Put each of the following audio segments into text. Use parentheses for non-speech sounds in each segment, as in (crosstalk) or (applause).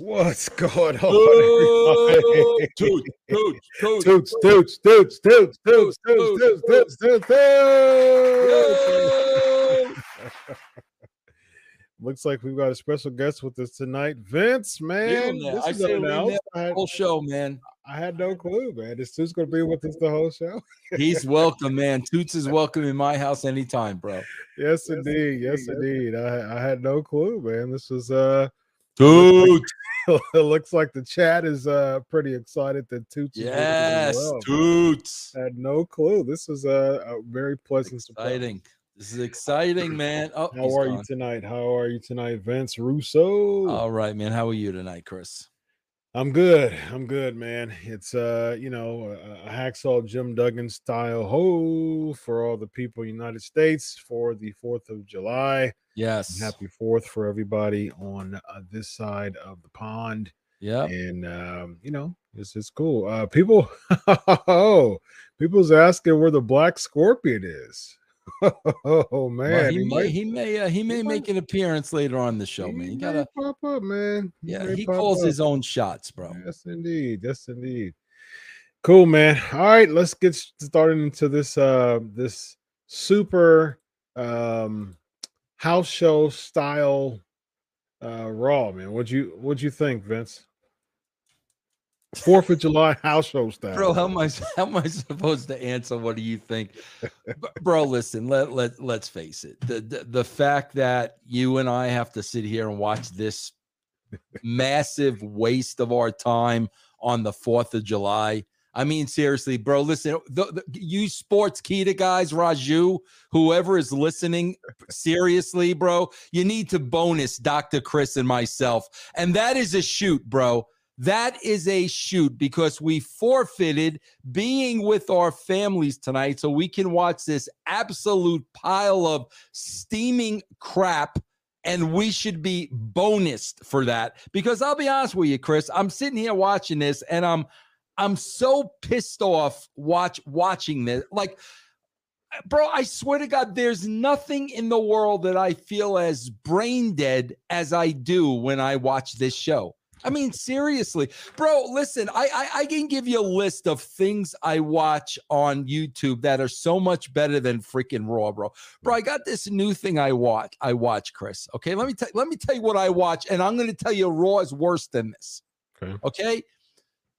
Toots. What's going on? Everybody? Toots, toots, toots. Toots, toots, toots, toots, toots, toots, toots, toots, toots, toots. Looks like we've got a special guest with us tonight, Vince. Man, Leave this I is say leave him unannounced. I had, Whole show, man. I had no clue, man. This dude's gonna be with us the whole show. He's (laughs) welcome, man. Toots is welcome in my house anytime, bro. Yes, Yes, indeed. Yes, indeed. indeed. I I had no clue, man. This was uh Toots. (laughs) it looks like the chat is uh pretty excited that Toots Yes, well. Toots. I had no clue. This was a, a very pleasant surprise. Exciting. This is exciting, man. Oh, How are you tonight? How are you tonight, Vince Russo? All right, man. How are you tonight, Chris? I'm good. I'm good, man. It's uh, you know, a, a hacksaw Jim Duggan style ho for all the people the United States for the 4th of July. Yes. Happy 4th for everybody on uh, this side of the pond. Yeah. And um, you know, this is cool. Uh people (laughs) oh, people's asking where the black scorpion is. (laughs) oh man, Well, he, may, might- he may uh, he may might- make an appearance later on the show, he man. You gotta pop up, man. yeah, he calls up. his own shots, bro. Yes, indeed. Yes, indeed. Cool, man. All right, let's get started into this uh this super um house show style uh raw, man. What'd you what'd you think, Vince? Fourth of July house show style. Bro, how am I how am I supposed to answer? What do you think, bro? Listen, let let let's face it. The, the the fact that you and I have to sit here and watch this massive waste of our time on the Fourth of July. I mean, seriously, bro. Listen, the, the, you Sportskeeda guys, Raju, whoever is listening, seriously, bro, you need to bonus Dr. Chris and myself, and that is a shoot, bro. That is a shoot because we forfeited being with our families tonight so we can watch this absolute pile of steaming crap. And we should be bonused for that because I'll be honest with you, Chris. I'm sitting here watching this and I'm I'm so pissed off watch watching this. Like, bro, I swear to God, there's nothing in the world that I feel as brain dead as I do when I watch this show. I mean, seriously, bro. Listen, I, I I can give you a list of things I watch on YouTube that are so much better than freaking Raw, bro. Bro, I got this new thing I watch. I watch, Chris. Okay, let me tell let me tell you what I watch, and I'm going to tell you Raw is worse than this. Okay. Okay,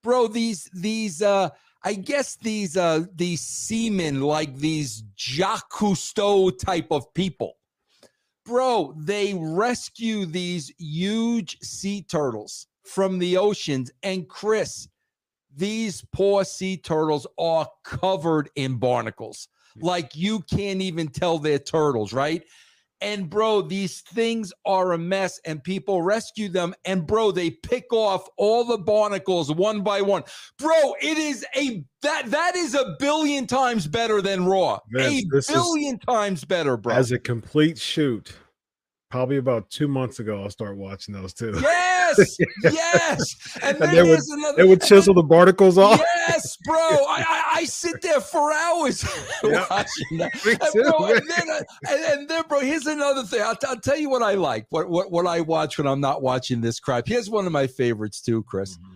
bro. These these uh. I guess these uh these seamen like these Jacques Cousteau type of people bro, they rescue these huge sea turtles from the oceans. And Chris, these poor sea turtles are covered in barnacles. Like you can't even tell they're turtles, right? And bro, these things are a mess, and people rescue them. And bro, they pick off all the barnacles one by one. Bro, it is a that that is a billion times better than Raw. A this is- billion times better, bro. as a complete shoot. Probably about two months ago, I'll start watching those too. Yes, (laughs) yes. And And then they would- there's another. They would chisel the barnacles off. Yes, bro. (laughs) I, I I sit there for hours (laughs) Yeah. watching that. And, bro, and then, uh, and, and then, bro, here's another thing. I'll, t- I'll tell you what I like. What, what what I watch when I'm not watching this crap. Here's one of my favorites too, Chris. Mm-hmm.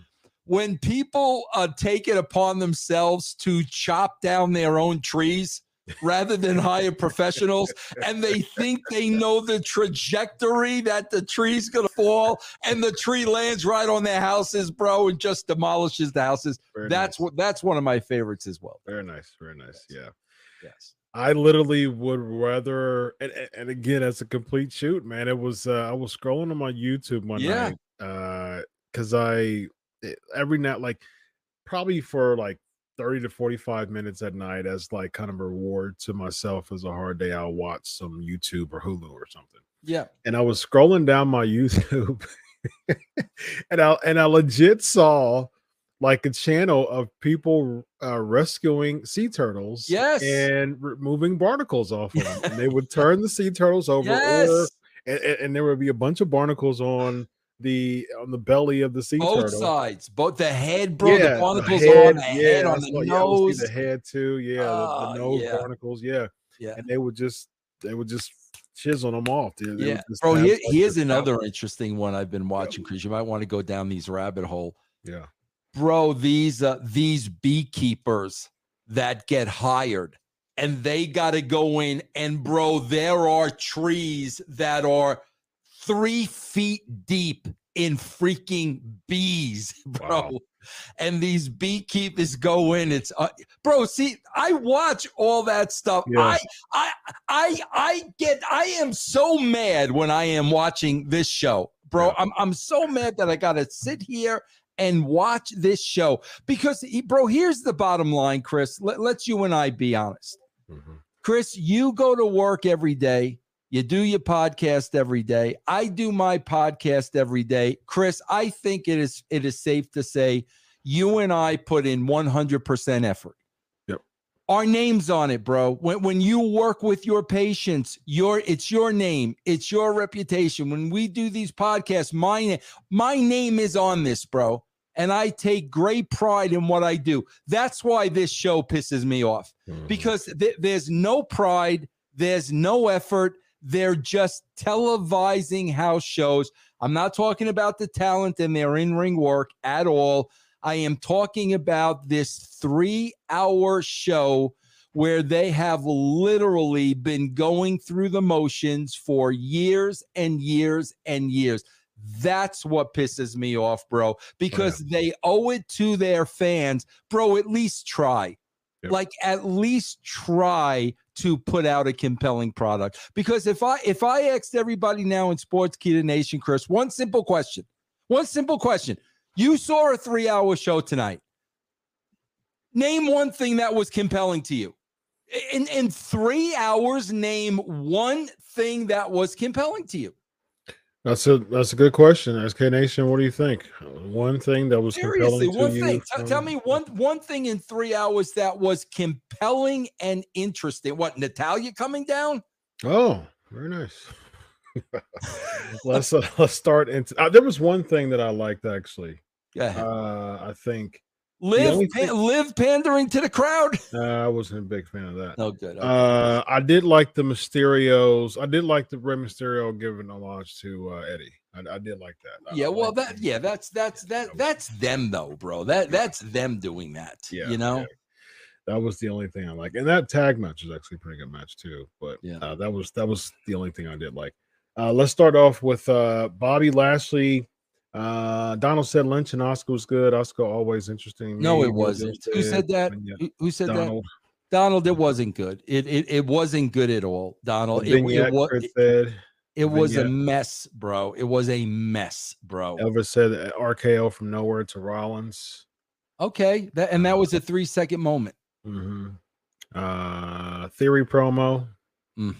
When people uh, take it upon themselves to chop down their own trees rather than hire professionals, and they think they know the trajectory that the tree's gonna fall, and the tree lands right on their houses, bro, and just demolishes the houses. Very That's nice. what that's one of my favorites as well. Very nice. Very nice. Yeah. Yes. I literally would rather, and, and- again, as a complete shoot, man. It was uh, I was scrolling on my YouTube one Yeah. night, uh, because I every night, like probably for like thirty to forty-five minutes at night, as like kind of a reward to myself as a hard day, I'll watch some YouTube or Hulu or something. Yeah. And I was scrolling down my (laughs) YouTube, and I and I legit saw like a channel of people uh, rescuing sea turtles Yes. and removing barnacles off of (laughs) them. and they would turn the sea turtles over, Yes. and, and- and there would be a bunch of barnacles on the on the belly of the sea Both turtle. sides. Both the head, bro. yeah, the barnacles head, on the head, on the what- yeah, nose. the head too. Yeah, the- Ah, the, nose yeah. barnacles. Yeah, Yeah. and they would just they would just chiseling them off. Dude. Yeah, bro. Here, here's another interesting one I've been watching, Chris. You might want to go down these rabbit hole. Yeah, bro. These uh, these beekeepers that get hired and they got to go in and bro, there are trees that are three feet deep in freaking bees, (laughs) bro. Wow. And these beekeepers go in. It's uh, bro. See, I watch all that stuff. I, I, I, I get. I am so mad when I am watching this show, bro. Yeah. I'm, I'm so mad that I got to sit here and watch this show because, he, bro. Here's the bottom line, Chris. Let, let's you and I be honest. Mm-hmm. Chris, you go to work every day you do your podcast every day. I do my podcast every day. Chris, I think it is it is safe to say you and I put in 100% effort. Yep. Our names on it, bro. When when you work with your patients, your it's your name, it's your reputation. When we do these podcasts, my my name is on this, bro. And I take great pride in what I do. That's why this show pisses me off mm-hmm. because th- there's no pride, there's no effort, they're just televising house shows. I'm not talking about the talent and their in ring work at all. I am talking about this three hour show where they have literally been going through the motions for years and years and years. That's what pisses me off, bro, because oh, yeah. they owe it to their fans. Bro, at least try. Like, at least try to put out a compelling product. Because if I if I asked everybody now in Sports Sportskeeda Nation, Chris, one simple question, one simple question. You saw a three hour show tonight. Name one thing that was compelling to you. In in three hours, name one thing that was compelling to you. That's a that's a good question. SK Nation, what do you think? One thing that was Seriously, compelling one thing. From... Tell me one one thing in three hours that was compelling and interesting. What Natalya coming down? Oh, very nice. (laughs) let's uh, let's start. Into, uh, there was one thing that I liked actually. Yeah. Uh, I think Live, thing, live pandering to the crowd. (laughs) Uh, I wasn't a big fan of that. Oh, good. Okay. Uh, I did like the Mysterios. I did like the Rey Mysterio giving homage to uh, Eddie. I, I, did like that. I, yeah, well, that yeah, that's that's that that's them though, bro. That that's them doing that. Yeah, you know. Yeah. That was the only thing I like, and that tag match was actually a pretty good match too. But yeah, uh, that was that was the only thing I did like. Uh, let's start off with uh, Bobby Lashley uh, Donald said Lynch and Asuka was good. Oscar always interesting. No, it wasn't. Who said that? Yeah. Who said Donald. that? Donald, it wasn't good. It it, it wasn't good at all. Donald, it, it, was, said, it was a mess, bro. It was a mess, bro. Elvis said RKO from nowhere to Rollins. Okay, that and that was a three second moment. Mm-hmm. Uh, theory promo. Mm.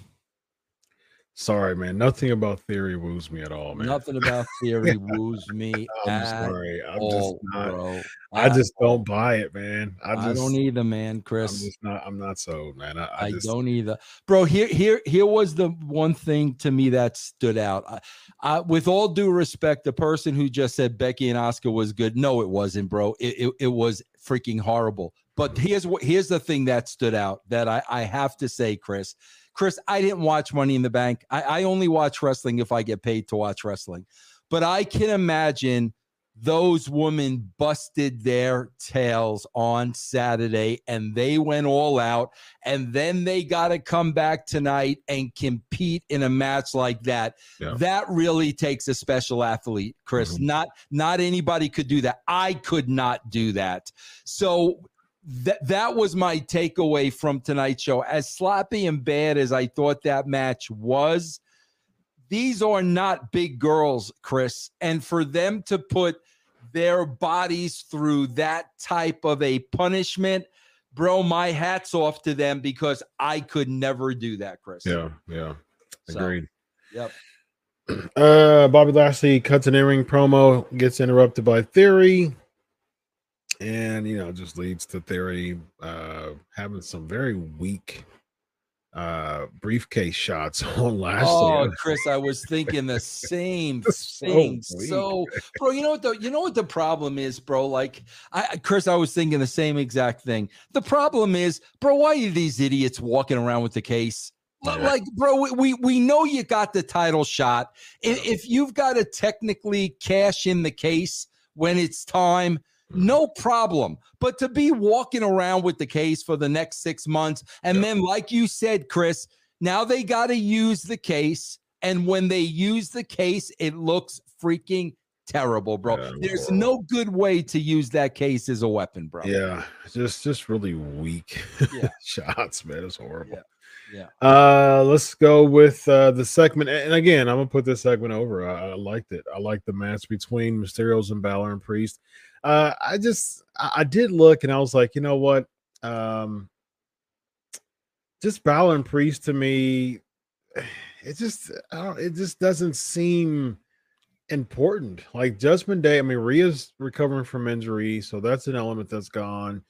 Sorry, man. Nothing about theory woos me at all, man. Nothing about theory (laughs) woos me. I'm sorry. I'm all, just not. Bro. I, I just don't buy it, man. I, just, I don't either, man. Chris, I'm just not. I'm not so, man. I, I, just, don't either, bro. Here, here, here was the one thing to me that stood out. I, with all due respect, the person who just said Becky and Oscar was good. No, it wasn't, bro. It, it, it was freaking horrible. But mm-hmm. here's what. Here's the thing that stood out that I, I have to say, Chris Chris, I didn't watch Money in the Bank. I, I only watch wrestling if I get paid to watch wrestling. But I can imagine those women busted their tails on Saturday and they went all out. And then they got to come back tonight and compete in a match like that. Yeah. That really takes a special athlete, Chris. Mm-hmm. Not not anybody could do that. I could not do that. So that that was my takeaway from tonight's show. As sloppy and bad as I thought that match was, these are not big girls, Chris. And for them to put their bodies through that type of a punishment, bro, my hat's off to them because I could never do that, Chris. Yeah, yeah. Agreed. So, yep. Uh Bobby Lashley cuts an in-ring promo, gets interrupted by Theory and you know just leads to theory uh having some very weak uh briefcase shots (laughs) on last oh year. chris i was thinking the same (laughs) thing. so, so, bro you know what the you know what the problem is bro? Like i chris i was thinking the same exact thing. The problem is bro why are these idiots walking around with the case? But like, bro, we we know you got the title shot. If, if you've got to technically cash in the case when it's time, no problem. But to be walking around with the case for the next six months, and then, like you said, Chris, now they got to use the case. And when they use the case, it looks freaking terrible, bro. Yeah, There's no good way to use that case as a weapon, bro. Yeah, just just really weak Yeah. (laughs) shots, man. It's horrible. Yeah. Uh, let's go with uh the segment. And again, I'm gonna put this segment over. I, I liked it. I liked the match between Mysterios and Balor and Priest. Uh, I just I, did look and I was like, you know what? Um, just Balor and Priest to me, it just I don't. It just doesn't seem important. Like Judgment Day. I mean, Rhea's recovering from injury, so that's an element that's gone.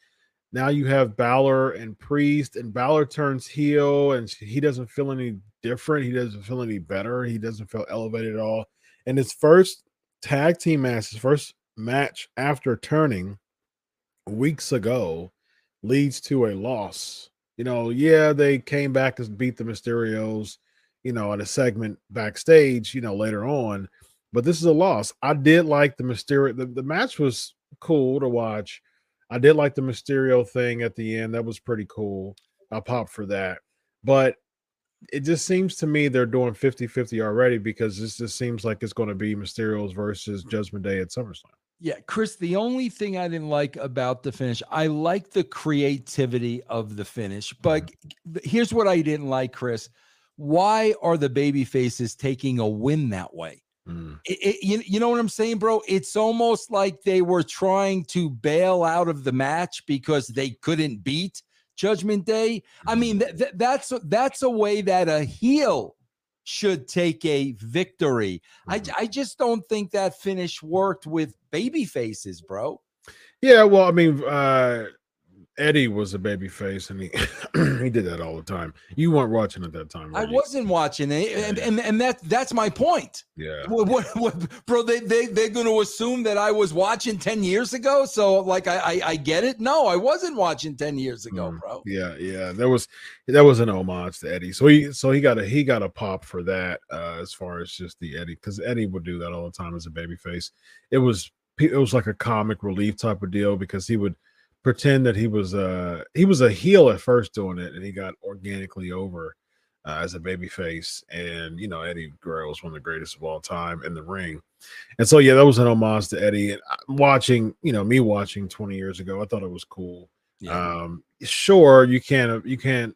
Now you have Balor and Priest, and Balor turns heel, and he doesn't feel any different. He doesn't feel any better. He doesn't feel elevated at all. And his first tag team match, his first match after turning weeks ago, leads to a loss. You know, yeah, they came back to beat the Mysterios, you know, at a segment backstage, you know, later on. But this is a loss. I did like the Mysterio. The, the match was cool to watch. I did like the Mysterio thing at the end. That was pretty cool. I popped for that. But it just seems to me they're doing 50 50 already because this just seems like it's going to be Mysterios versus Judgment Day at SummerSlam. Yeah, Chris, the only thing I didn't like about the finish, I like the creativity of the finish, but here's what I didn't like, Chris. Why are the baby faces taking a win that way? Mm. It, it- you, you know what I'm saying, bro? It's almost like they were trying to bail out of the match because they couldn't beat Judgment Day. I mean, th- th- that's that's a way that a heel should take a victory. I, Mhm. I just don't think that finish worked with baby faces, bro. Yeah, well, I mean, uh Eddie was a baby face and he (clears throat) he did that all the time. You weren't watching at that time. I you? wasn't watching it, and and, and that that's my point. Yeah. What, what, what, bro? They they they're going to assume that I was watching ten years ago. So like I I, I get it. No, I wasn't watching ten years ago, Mm. bro. Yeah, yeah. That was that was an homage to Eddie. So he so he got a he got a pop for that uh as far as just the Eddie because Eddie would do that all the time as a baby face. It was it was like a comic relief type of deal because he would pretend that he was uh he was a heel at first doing it and he got organically over uh, as a baby face and you know Eddie Guerrero is one of the greatest of all time in the ring and so yeah that was an homage to Eddie and watching you know me watching 20 years ago I thought it was cool Yeah. um sure you can't you can't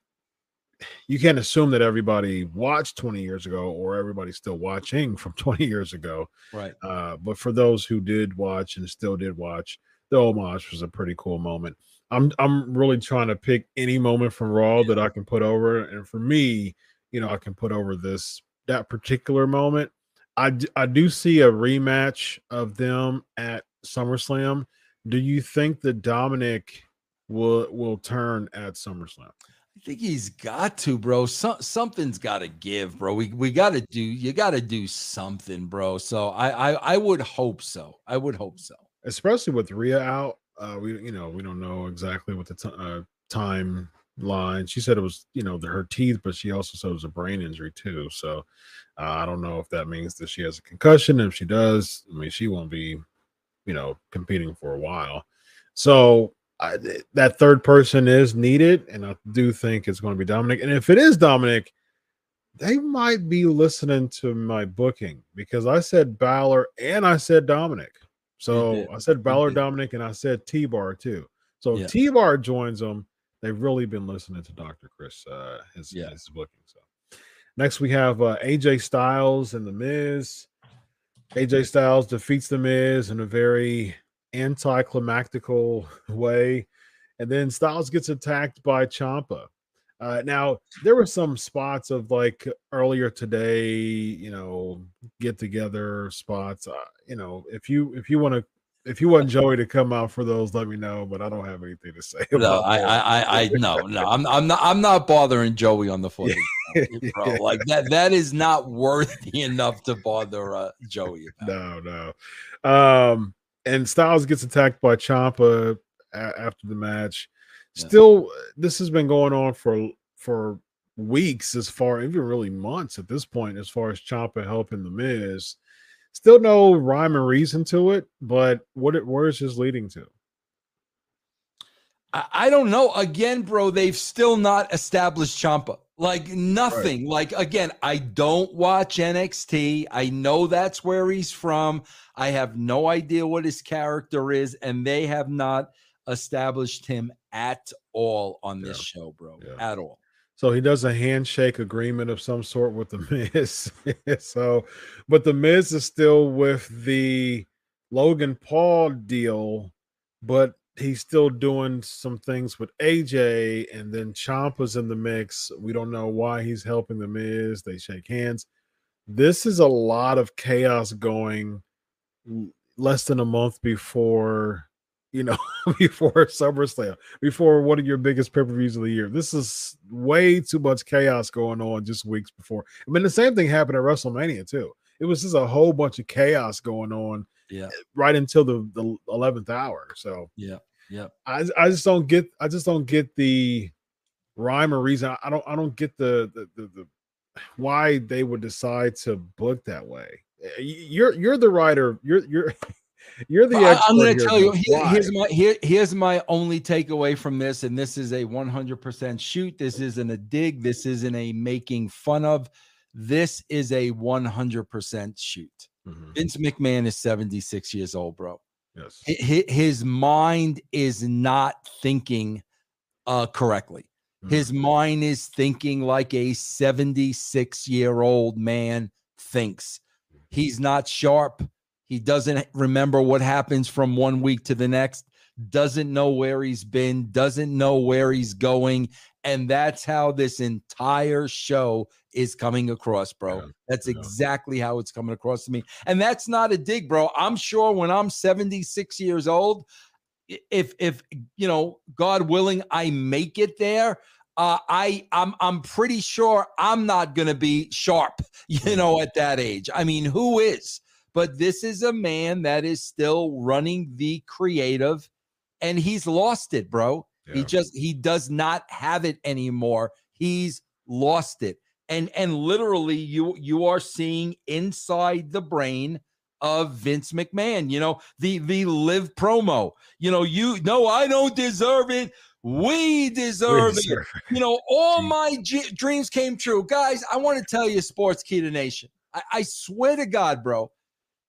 you can't assume that everybody watched 20 years ago or everybody's still watching from (laughs) 20 years ago right. uh but for those who did watch and still did watch the homage was a pretty cool moment i'm i'm really trying to pick any moment from raw that i can put over and for me you know i can put over this that particular moment i i do see a rematch of them at summerslam do you think that dominic will will turn at SummerSlam. I think he's got to, bro. So, something's got to give, bro. We we got to do. You got to do something, bro. So I, I I would hope so. I would hope so. Especially with Rhea out, uh, we you know we don't know exactly what the t- uh, timeline. She said it was you know the, her teeth, but she also said it was a brain injury too. So uh, I don't know if that means that she has a concussion. If she does, I mean she won't be you know competing for a while. So I, that third person is needed, and I do think it's going to be Dominic. And if it is Dominic, they might be listening to my booking because I said Balor and I said Dominic. So. I said Balor. Dominic, and I said T Bar too. So Yeah. T Bar joins them, they've really been listening to Dr. Chris, uh, his, Yeah. his booking. So next we have uh, AJ Styles and The Miz. AJ Styles defeats The Miz in a very anticlimactical way. And then Styles gets attacked by Ciampa. Uh, now there were some spots of like earlier today, you know, get together spots. Uh, you know, if you if you want to, if you want Joey to come out for those, let me know. But I don't have anything to say. (laughs) No, I. I, I, I, no, no. I'm, I'm not, I'm not bothering Joey on the (laughs) footage, bro. Like that, that is not worthy (laughs) enough to bother uh, Joey. About. no, no. Um, and Styles gets attacked by Ciampa a- after the match. Yeah. Still, uh, this has been going on for for weeks, as far even really months at this point, as far as Ciampa helping the Miz. Still no rhyme or reason to it, but what it where is this leading to? I, I don't know. Again, bro, they've still not established Ciampa. Like nothing. Right. Like again, I don't watch NXT. I know that's where he's from. I have no idea what his character is, and they have not established him at all on this yeah. show, bro. Yeah. At all. So he does a handshake agreement of some sort with the (laughs) Miz. (laughs) so, but the Miz is still with the Logan Paul deal, but he's still doing some things with AJ, and then Ciampa's in the mix. We don't know why he's helping the Miz. They shake hands. This is a lot of chaos going less than a month before you know, (laughs) before SummerSlam, before one of your biggest pay per views of the year. This is way too much chaos going on just weeks before. I mean, the same thing happened at WrestleMania too. It was just a whole bunch of chaos going on, yeah, eh, right until the the eleventh hour. So yeah, yeah. I I just don't get I just don't get the rhyme or reason. I don't I don't get the the the, the (sighs) why they would decide to book that way. Eh, you're you're the writer. You're you're (laughs) you're the I, am going to tell you. Here, here's my here, here's my only takeaway from this, and this is a 100% shoot. This isn't a dig. This isn't a making fun of. This is a 100% shoot. Mm-hmm. Vince McMahon is 76 years old, bro. Yes. His, mind is not thinking uh, correctly. Mm-hmm. His mind is thinking like a 76 year old man thinks. He's not sharp. He doesn't remember what happens from one week to the next, doesn't know where he's been, doesn't know where he's going. And that's how this entire show is coming across, bro. Yeah, that's yeah. exactly how it's coming across to me. And that's not a dig, bro. I'm sure when I'm 76 years old, if if you know, God willing, I make it there, uh, I I'm I'm pretty sure I'm not gonna be sharp, (laughs) you know, at that age. I mean, who is? But this is a man that is still running the creative and he's lost it, bro. Yeah. He just he does not have it anymore. He's lost it. And and literally you you are seeing inside the brain of Vince McMahon, you know, the the live promo. You know, you no I don't deserve it. We deserve, we deserve it. it. You know, all my G- dreams came true. Guys, I want to tell you Sportskeeda Nation. I, I swear to God, bro,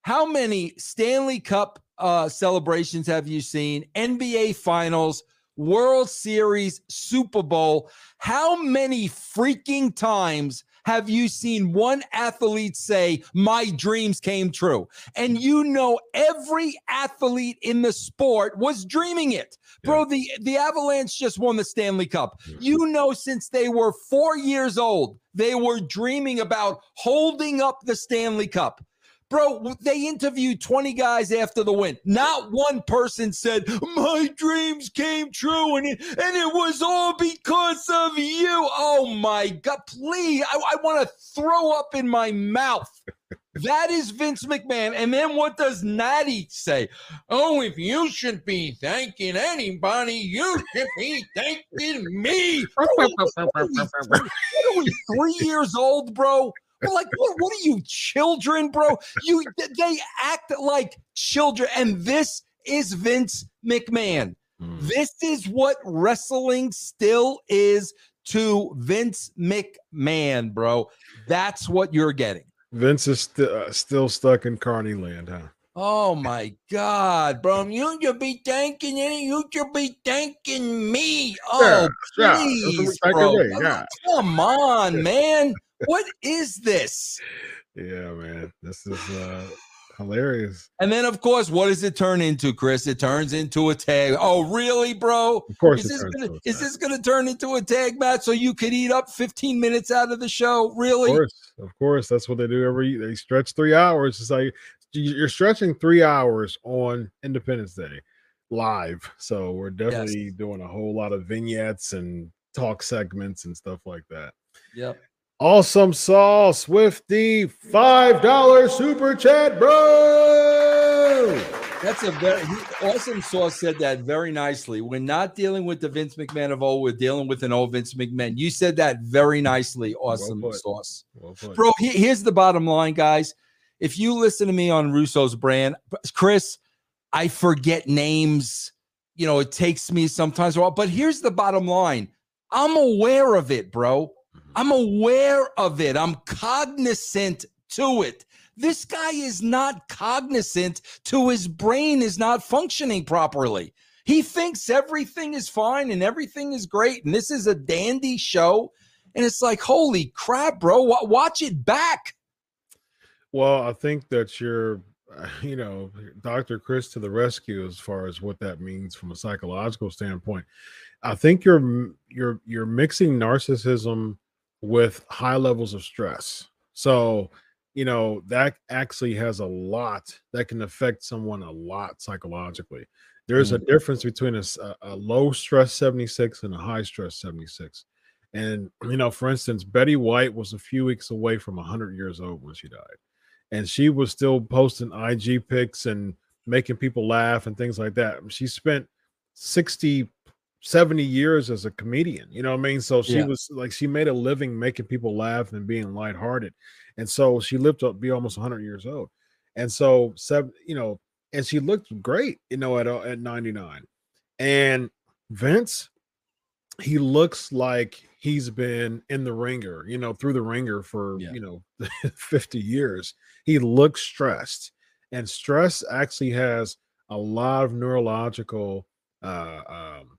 how many Stanley Cup uh, celebrations have you seen? NBA Finals, World Series, Super Bowl. How many freaking times have you seen one athlete say, My dreams came true? And you know, every athlete in the sport was dreaming it. Bro, the, the Avalanche just won the Stanley Cup. You know, since they were four years old, they were dreaming about holding up the Stanley Cup. Bro, they interviewed 20 guys after the win. Not one person said, My dreams came true and it, and it was all because of you. Oh my God. Please, I, I want to throw up in my mouth. (laughs) That is Vince McMahon. And then what does Natty say? Oh, if you should be thanking anybody, you should be thanking me. (laughs) what are we, three years old, bro? Like, what, what are you, children, bro? You they act like children, and this is Vince McMahon. Mm. This is what wrestling still is to Vince McMahon, bro. That's what you're getting. Vince is st- uh, still stuck in Carney land, huh? Oh my God, bro! You should be thanking any. You should be thanking me. Oh, yeah, please, yeah. bro! Yeah. Come on, man what is this? Yeah, man. This is uh hilarious. And then, of course, what does it turn into, Chris? It turns into a tag. Oh, really, bro? Of course, is this gonna is this gonna turn into a tag match so you could eat up 15 minutes out of the show? Really? Of course, of course. That's what they do every they stretch three hours. It's like you're stretching three hours on Independence Day live. So we're definitely yes. doing a whole lot of vignettes and talk segments and stuff like that. Yep. Awesome sauce with the $5 super chat, bro. That's a very he, awesome. Sauce said that very nicely. We're not dealing with the Vince McMahon of old. We're dealing with an old Vince McMahon. You said that very nicely. Awesome Well sauce, Well bro. he- here's the bottom line, guys. If you listen to me on Russo's brand, Chris, I forget names. You know, it takes me sometimes a while. But here's the bottom line. I'm aware of it, bro. I'm aware of it. I'm cognizant to it. This guy is not cognizant to his brain is not functioning properly. He thinks everything is fine and everything is great. And this is a dandy show. And it's like, holy crap, bro. Watch it back. Well, I think that you're, (laughs) you know, Dr. Chris to the rescue as far as what that means from a psychological standpoint. I think you're you're you're mixing narcissism with high levels of stress. So, you know, that actually has a lot that can affect someone a lot psychologically. There's a mm-hmm. difference between a, a low stress 76 and a high stress 76. And you know, for instance, Betty White was a few weeks away from 100 years old when she died and she was still posting IG pics and making people laugh and things like that. She spent 60, 70 years as a comedian, you know what I mean? So she Yeah. was like, she made a living making people laugh and being lighthearted. And so she lived to be almost 100 years old. And so, seven, you know, and she looked great, you know, at, uh, at 99. And Vince, he looks like he's been in the ringer, you know, through the ringer for, Yeah. you know, (laughs) 50 years. He looks stressed. And stress actually has a lot of neurological uh, um,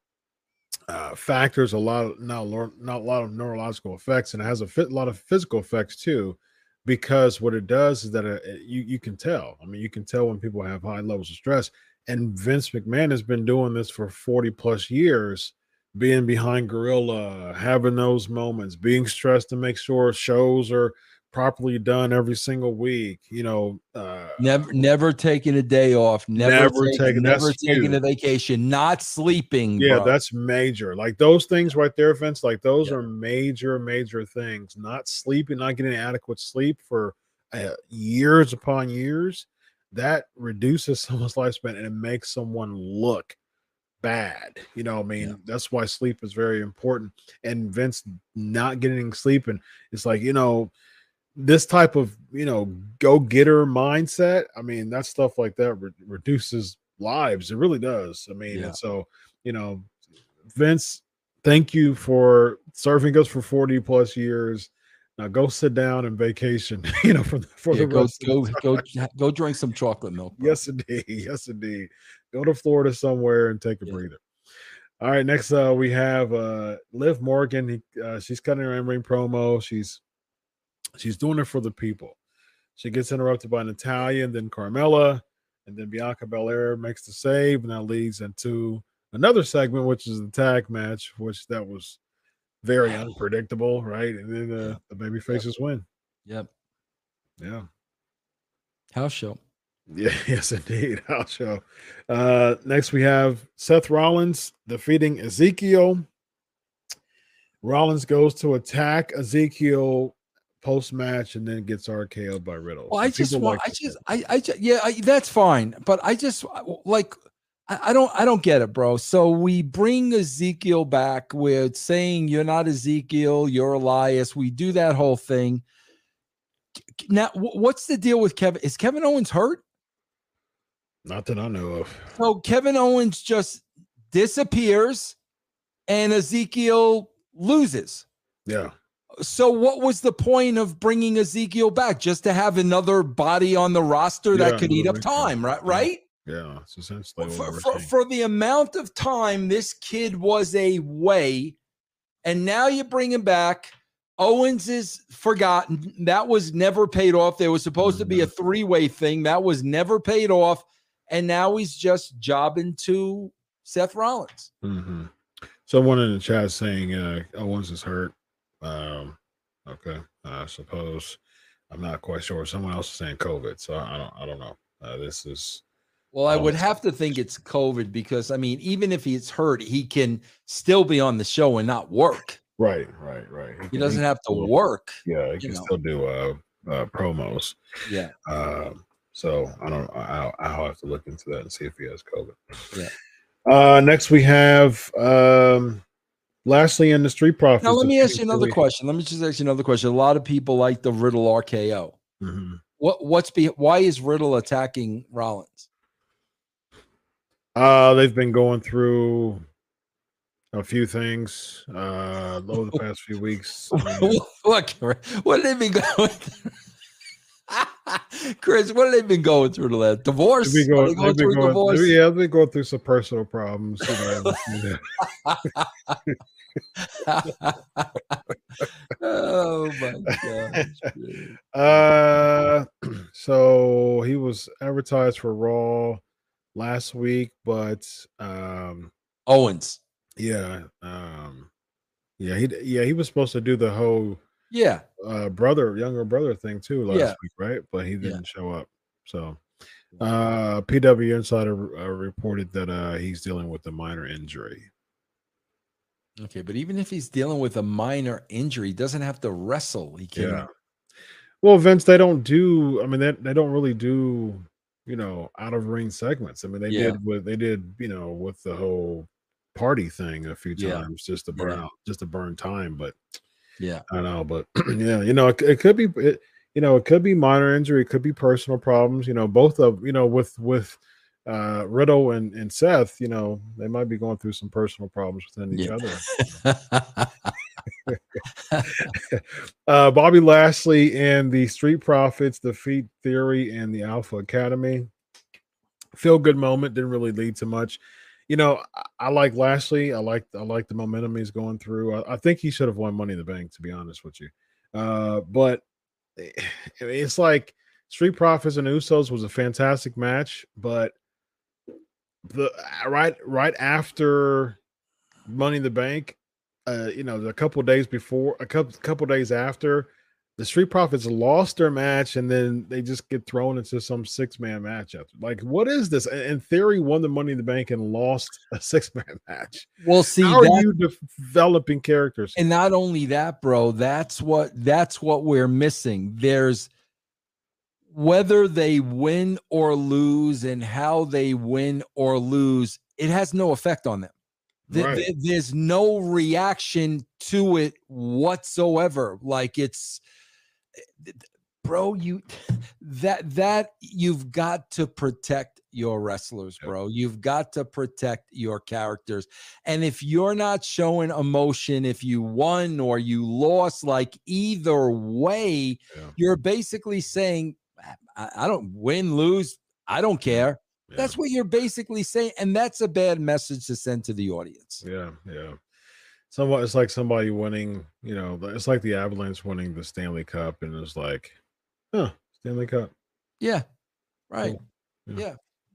uh, factors, a lot of not, not a lot of neurological effects, and it has a fit, lot of physical effects too. Because what it does is that uh, it- you you can tell. I mean, you can tell when people have high levels of stress. And Vince McMahon has been doing this for 40 plus years, being behind Gorilla, having those moments, being stressed to make sure shows are properly done every single week. You know, uh, Never, never taking a day off. Never, Never taking, taking- never taking a vacation. Not sleeping. yeah, bro. that's major. Like those things right there, Vince. Like those Yeah. are major, major things. Not sleeping, not getting adequate sleep for uh, years upon years. That reduces (laughs) someone's lifespan and it makes someone look bad. You know, what I mean, Yeah. that's why sleep is very important. And Vince not getting sleep, and it's like you know, this type of you know go getter mindset. I mean, that stuff like that re- reduces lives. It really does. I mean, Yeah. and so you know, Vince, thank you for serving us for forty plus years. Now go sit down and vacation. (laughs) You know, for the, for Yeah, the go, rest of the go, go, go drink some chocolate milk. bro. Yes, indeed. (laughs) Yes, indeed. Go to Florida somewhere and take a Yeah. breather. All right. Next, uh, we have uh, Liv Morgan. He, uh, she's cutting her in-ring promo. She's she's doing it for the people. She gets interrupted by Natalya and then Carmella, and then Bianca Belair makes the save, and that leads into another segment, which is the tag match, which that was very unpredictable, right? And then uh, the baby faces win. Yep. Yeah. House show. Yeah, (laughs) yes, indeed. I'll show. Uh, next, we have Seth Rollins defeating Ezekiel. Rollins goes to attack Ezekiel post match and then gets RKO'd by Riddle. Well, So I just want, like I just. I, I just, yeah, I, that's fine. But I just like, I, I don't, I don't get it, bro. So we bring Ezekiel back. We're saying you're not Ezekiel, you're Elias. We do that whole thing. Now, what's the deal with Kevin? Is Kevin Owens hurt? not that I know of. So Kevin Owens just disappears, and Ezekiel loses. Yeah, So what was the point of bringing Ezekiel back? Just to have another body on the roster Yeah, that could eat up time, right? Right? yeah. It's essentially For, for, for the amount of time this kid was away, and now you bring him back. Owens is forgotten. That was never paid off. There was supposed to be a Mm-hmm. three-way thing that was never paid off, and now he's just jobbing to Seth Rollins. Mhm. Someone in the chat saying uh, Owens is hurt. Um, okay, I suppose I'm not quite sure. Someone else is saying COVID, so I don't. I don't know. Uh, this is Well, I would have to think it's COVID because I mean, even if he's hurt, he can still be on the show and not work. right, right, right. He can- doesn't have to can- work. Yeah, he can know. still do uh, uh promos. Yeah. Uh, So I don't. I'll, I'll have to look into that and see if he has COVID. Yeah. Uh, next we have um, Lashley and the Street Profits. Now let me ask you another question. Let me just ask you another question. A lot of people like the Riddle RKO. Mhm. What what's be why is Riddle attacking Rollins? Uh, they've been going through a few things uh over the (laughs) past few weeks. I mean, what what have they been going through? (laughs) Chris, what have they been going through the last divorce? they've been going, they going they've been through going- divorce? yeah, they've been going through some personal problems. you know, (laughs) oh my god! (laughs) Uh, (clears throat) so he was advertised for Raw last week, but um, Owens. yeah, um, yeah, he yeah he was supposed to do the whole Yeah. uh brother, younger brother thing too last Yeah. week, right? But he didn't show up. So, uh, PW Insider uh, reported that uh he's dealing with a minor injury. Okay, but even if he's dealing with a minor injury, he doesn't have to wrestle. He can Yeah. Well, Vince, they don't do. I mean, they they don't really do. You know, out of ring segments. I mean, they Yeah. did with they did. You know, with the whole party thing a few Yeah. times just to burn Yeah. out, just to burn time. But yeah. I know. But (clears throat) yeah, you know, it, it could be. It, you know, it could be minor injury. It could be personal problems. You know, both of you know with with uh Riddle and and Seth. You know, they might be going through some personal problems within each Yeah. other. (laughs) uh, Bobby Lashley and the Street Profits defeat Theory and the Alpha Academy. Feel good moment didn't really lead to much. You know, I, I like Lashley. I like I like the momentum he's going through. I, I think he should have won Money in the Bank, to be honest with you. Uh, but eh, (laughs) it's like Street Profits and Usos was a fantastic match, but the right right after Money in the Bank, uh, you know, a couple days before, a couple couple days after, the Street Profits lost their match, and then they just get thrown into some six man match. After, like, what is this? In theory, won the Money in the Bank and lost a (laughs) six man match. well, see, How are you developing characters? and not only that, bro, that's what that's what we're missing. There's whether they win or lose and how they win or lose, it has no effect on them. Th- Right. th- there's no reaction to it whatsoever. Like it's Eh, bro, you that that you've got to protect your wrestlers, bro. You've got to protect your characters. And if you're not showing emotion, if you won or you lost, like either way, Yeah. you're basically saying, I, I don't win, lose, I don't care. Yeah. That's what you're basically saying. And that's a bad message to send to the audience. Yeah, yeah. Somewhat, it's like somebody winning. You know, it's like the Avalanche winning the Stanley Cup, and it's like, huh, Stanley Cup. Yeah. Right. Cool. Yeah.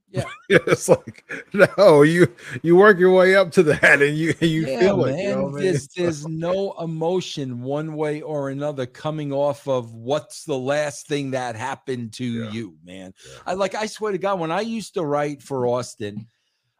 Yeah. (laughs) Yeah, it's like no, you you work your way up to that, and you you yeah, feel man. it. You know I mean? there's there's no emotion one way or another coming off of what's the last thing that happened to Yeah. you, man. I like I swear to God, when I used to write for Austin,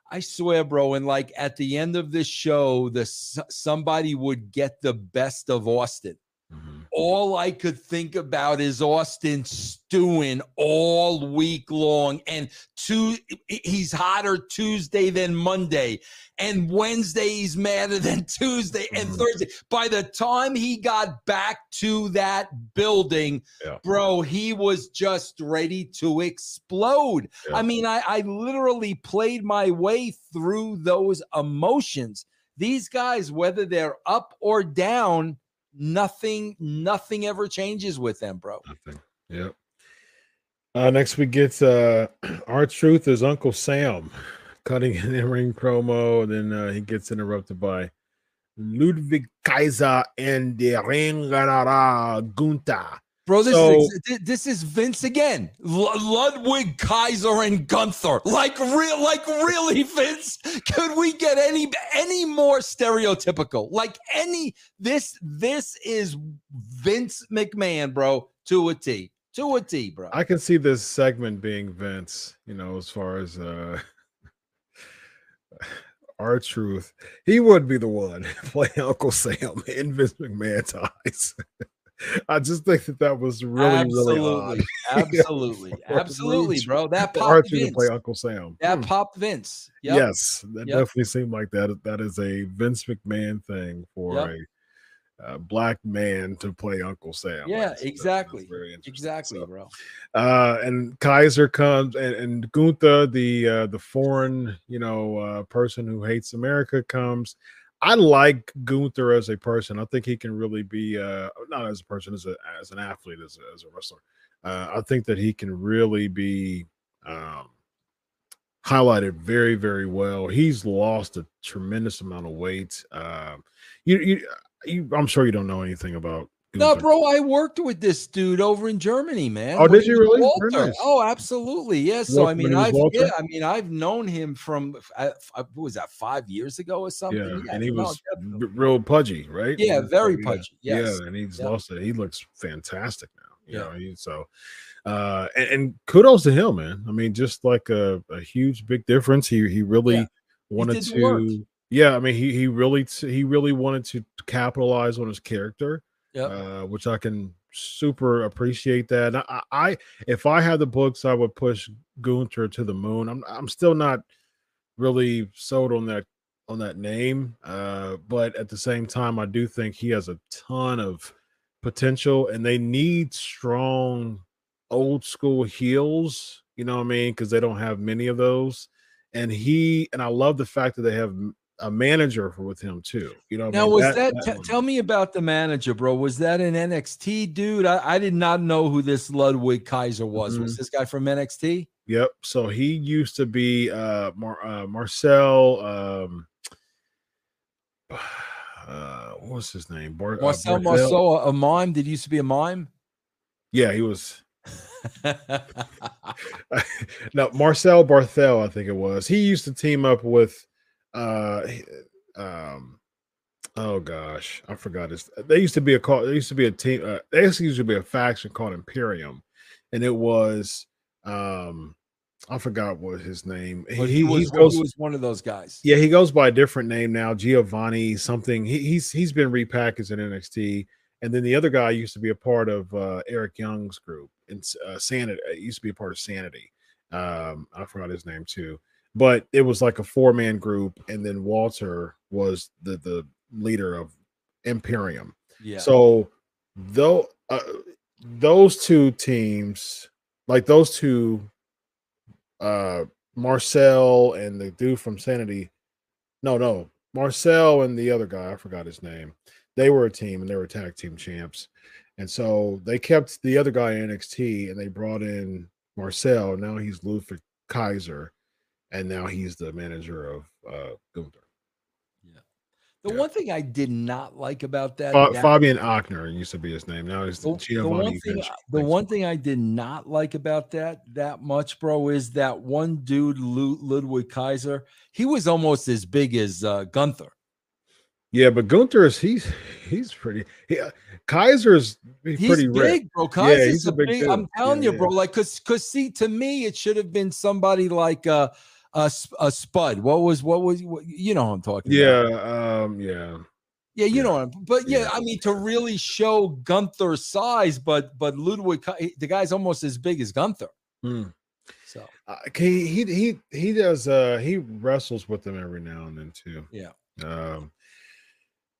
I swear, bro, and like at the end of this show, the somebody would get the best of Austin. Mhm. All I could think about is Austin stewing all week long, and two he's hotter Tuesday than Monday, and Wednesday he's madder than (laughs) Tuesday and Mhm. Thursday. By the time he got back to that building, Yeah. bro, he was just ready to explode. Yeah. I mean, I, I literally played my way through those emotions. These guys, whether they're up or down, nothing, nothing ever changes with them, bro. Nothing. Yep. Uh, next we get uh, (clears throat) R-Truth is Uncle Sam (laughs) cutting an in-ring promo, and then uh, he gets interrupted by Ludwig Kaiser and the Ringarara Gunther. Bro, this So- is this is Vince again. Ludwig Kaiser and Gunther. Like real like really Vince. Could we get any any more stereotypical? Like any this this is Vince McMahon, bro, to a T. To a T, bro. I can see this segment being Vince, you know, as far as uh (laughs) R-Truth. He would be the one (laughs) playing Uncle Sam in Vince McMahon's eyes. (laughs) (laughs) I just think that that was really, absolutely, really odd. absolutely, (laughs) absolutely, bro. That popped Archie to Vince. play Uncle Sam. That Hmm. popped Vince. Yep. Yes, that Yep. definitely seemed like that. That is a Vince McMahon thing for Yep. a, uh black man to play Uncle Sam. Yeah, That's- that's exactly. very. Exactly, So, bro. uh, and Kaiser comes, and, and Gunther, the uh, the foreign, you know, uh, person who hates America, comes. I like Gunther as a person. I think he can really be, uh, not as a person, as a as an athlete, as a, as a wrestler. Uh, I think that he can really be um, highlighted very, very well. He's lost a tremendous amount of weight. Um, you, you, you, I'm sure you don't know anything about. No, bro, I worked with this dude over in Germany, man. Oh, did he you really? Walter. nice. Oh, absolutely. Yes. So I mean, I've Walter? yeah, I mean, I've known him from what was that five years ago or something? Yeah, and he no, was definitely. real pudgy, right? Yeah, So, very yeah, pudgy, yes. Yeah, and he's Yeah. lost it. He looks fantastic now. You Yeah. know, he, so uh and, and kudos to him, man. I mean, just like a, a huge big difference. He he really Yeah, wanted did the work. to yeah, I mean he he really he really wanted to capitalize on his character, Uh, which I can super appreciate that. I, I if I had the books, I would push Gunther to the moon. I'm I'm still not really sold on that on that name. Uh, but at the same time, I do think he has a ton of potential, and they need strong old school heels. You know what I mean? Because they don't have many of those. And he and I love the fact that they have a manager with him too. You know, what I Now, mean? was that, te- one- tell me about the manager, bro? Was that an NXT dude? I, I did not know who this Ludwig Kaiser was. Mm-hmm. Was this guy from NXT? Yep. So he used to be uh, Mar- uh Marcel. Um, (sighs) uh, what was his name? Bar- uh, Marcel? Marceau, a, a mime? Did he used to be a mime? Yeah, he was. (laughs) (laughs) no, Marcel Barthel, I think it was. He used to team up with, uh, um, oh gosh, I forgot his. They used to be a call. There used to be a team. Uh, there used to be a faction called Imperium, and it was, um, I forgot what his name. But he, he, was, he goes. he was one of those guys. Yeah, he goes by a different name now, Giovanni something. He, he's he's been repackaged in NXT, and then the other guy used to be a part of uh, Eric Young's group and uh, Sanity. It used to be a part of Sanity. Um, I forgot his name too, but it was like a four man group, and then Walter was the the leader of Imperium. Yeah. So though uh, those two teams, like those two, uh, Marcel and the dude from Sanity, no, no, Marcel and the other guy, I forgot his name. They were a team and they were tag team champs, and so they kept the other guy in NXT and they brought in Marcel. Now he's Ludwig Kaiser, and now he's the manager of uh, Gunther. Yeah. The yeah. one thing I did not like about that, Fa- that- Fabian Aichner used to be his name. Now he's the, the Giovanni. one thing, Vinci- the one thing I did not like about that that much, bro, is that one dude, Ludwig Kaiser. He was almost as big as uh, Gunther. Yeah, but Gunther is he's he's pretty. He, uh, Kaiser's he's, pretty big, ripped. bro. Kaiser's he's a big big. I'm telling Yeah, you, bro. Like, cause, cause, see, to me, it should have been somebody like uh, a a Spud. What was, what was, what, you know, I'm talking. about. Yeah, um, yeah. yeah, you yeah. know, what I'm, but yeah, Yeah. I mean, to really show Gunther's size, but but Ludwig, the guy's almost as big as Gunther. Hmm. So Uh, he he he he does. Uh, he wrestles with them every now and then too. Yeah. Um.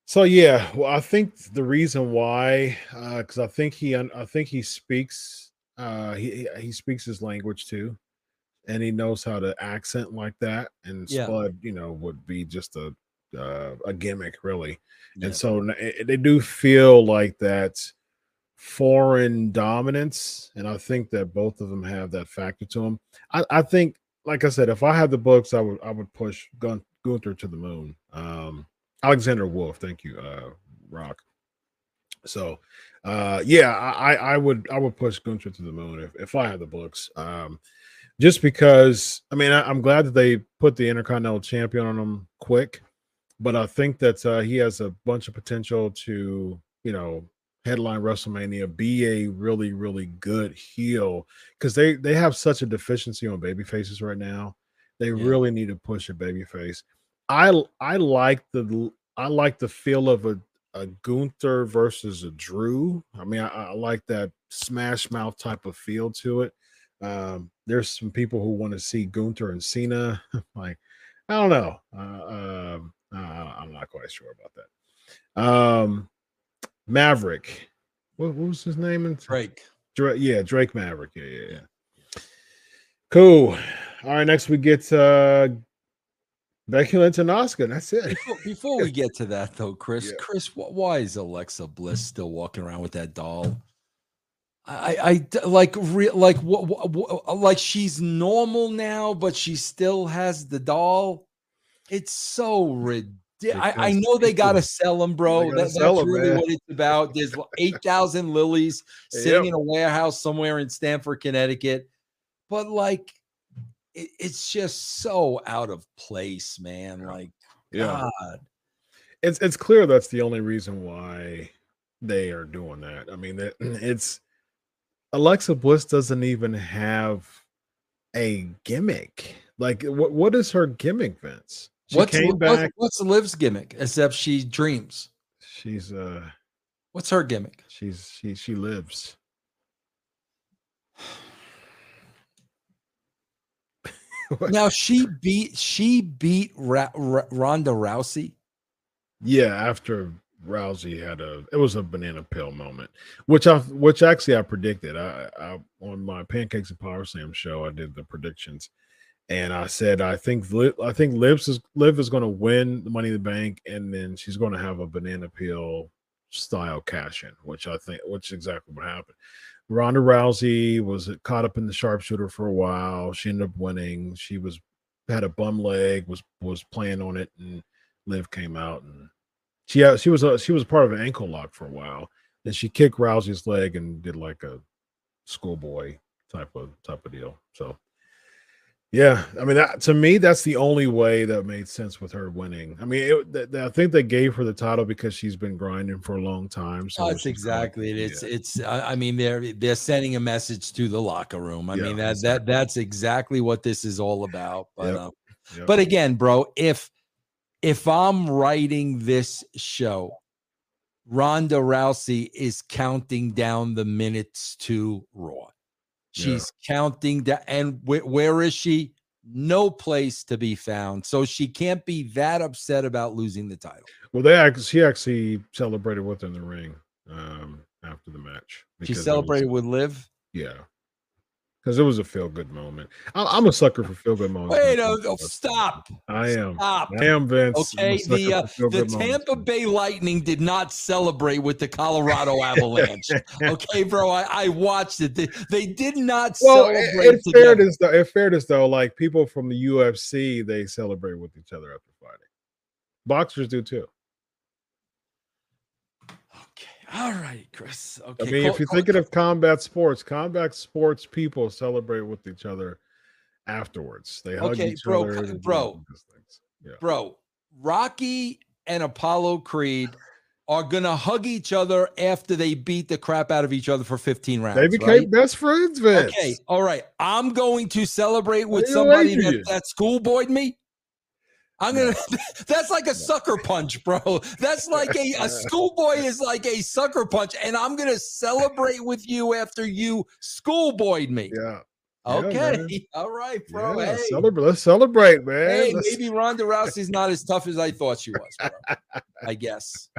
So yeah, well, I think the reason why, because I think he, I think he speaks, uh, he- he speaks his language too, and he knows how to accent like that. And Yeah. Spud, you know, would be just a uh, a gimmick, really. yeah. And so it- they do feel like that foreign dominance, and I think that both of them have that factor to them. I, I think, like I said, if I had the books, I would I would push Gun- Gunther to the moon. Um, Alexander Wolf, thank you, uh, Rock. So, uh, yeah, I, I I would I would push Gunther to the moon if, if I had the books. Um, just because I mean I, I'm glad that they put the Intercontinental Champion on him quick, but I think that uh, he has a bunch of potential to you know headline WrestleMania, be a really really good heel because they they have such a deficiency on baby faces right now. They Yeah. really need to push a baby face. I I like the I like the feel of a a Gunther versus a Drew. I mean, I, I like that smash mouth type of feel to it. Um, there's some people who want to see Gunther and Cena. (laughs) like, I don't know. Uh, um, uh, I'm not quite sure about that. Um, Maverick. What, what was his name? In Drake. Drake. Yeah, Drake Maverick. Yeah, yeah, yeah. Cool. All right, next we get uh Becky Lynch and Asuka. That's it. Before, (laughs) before we get to that, though, Chris, Yeah. Chris, why is Alexa Bliss still walking around with that doll? I, I like, re, like, what, what, like she's normal now, but she still has the doll. It's so ridiculous. I, I know they (laughs) gotta sell them, bro. That- sell that's 'em, really man. what it's about. There's (laughs) eight thousand lilies sitting Yep. in a warehouse somewhere in Stamford, Connecticut. But like, it, it's just so out of place, man. Like, Yeah. God. It's it's clear that's the only reason why they are doing that. I mean, that (clears throat) it's Alexa Bliss doesn't even have a gimmick. Like, what what is her gimmick, Vince? She what's, came what's- back. What's Liv's gimmick? Except she dreams. She's uh, What's her gimmick? she's she she lives. (sighs) Now she beat she beat Ra- Ra- Ronda Rousey. Yeah, after Rousey had a it was a banana peel moment, which I which actually I predicted. I, I on my Pancakes and Power Slam show, I did the predictions, and I said I think Liv, I think Liv is Liv is going to win the Money in the Bank, and then she's going to have a banana peel style cash in, which I think which exactly what happened. Ronda Rousey was caught up in the sharpshooter for a while. She ended up winning. She was had a bum leg, was was playing on it, and Liv came out and she had, she was a, she was part of an ankle lock for a while. Then she kicked Rousey's leg and did like a schoolboy type of type of deal. So yeah, I mean that to me that's the only way that made sense with her winning. I mean, it, th- th- I think they gave her the title because she's been grinding for a long time. So Oh, that's like- exactly it. It's yeah. it's. I I mean, they're they're sending a message to the locker room. I Yeah, mean that exactly. that that's exactly what this is all about. But Yep, um, Yep. but again, bro, if if I'm writing this show, Ronda Rousey is counting down the minutes to Raw. Yeah. She's counting down, and wh- where is she? No place to be found. So she can't be that upset about losing the title. well, they actually she actually celebrated with her in the ring um after the match. She it was- celebrated with Liv. Yeah. Because it was a feel good moment. I, I'm a sucker for feel good moments. Wait, oh, oh, stop. I am. Stop. I am Vince. Okay, the uh, the moments. Tampa Bay Lightning did not celebrate with the Colorado Avalanche. (laughs) Okay, bro, I, I watched it. They, they did not Well, celebrate in fairness, though, in fairness, though, like people from the UFC, they celebrate with each other after fighting. Boxers do too. Okay, all right, Chris. Okay, I mean, call- if you're call- thinking of combat sports, combat sports people celebrate with each other afterwards. They hug Okay, each bro, other. bro. all these things. Yeah. bro, Rocky and Apollo Creed are gonna hug each other after they beat the crap out of each other for 15 rounds. They became right? best friends, Vince. Okay, all right. I'm going to celebrate with somebody that, that schoolboyed me. I'm gonna. (laughs) That's like a sucker punch, bro. That's like a a (laughs) schoolboy is like a sucker punch, and I'm gonna celebrate with you after you schoolboyed me. Yeah. Yeah, okay, man. (laughs) all right, bro. yeah, hey, celebrate. Let's celebrate, man. hey, Let's- maybe Ronda Rousey's not as tough as I thought she was. Bro. I guess.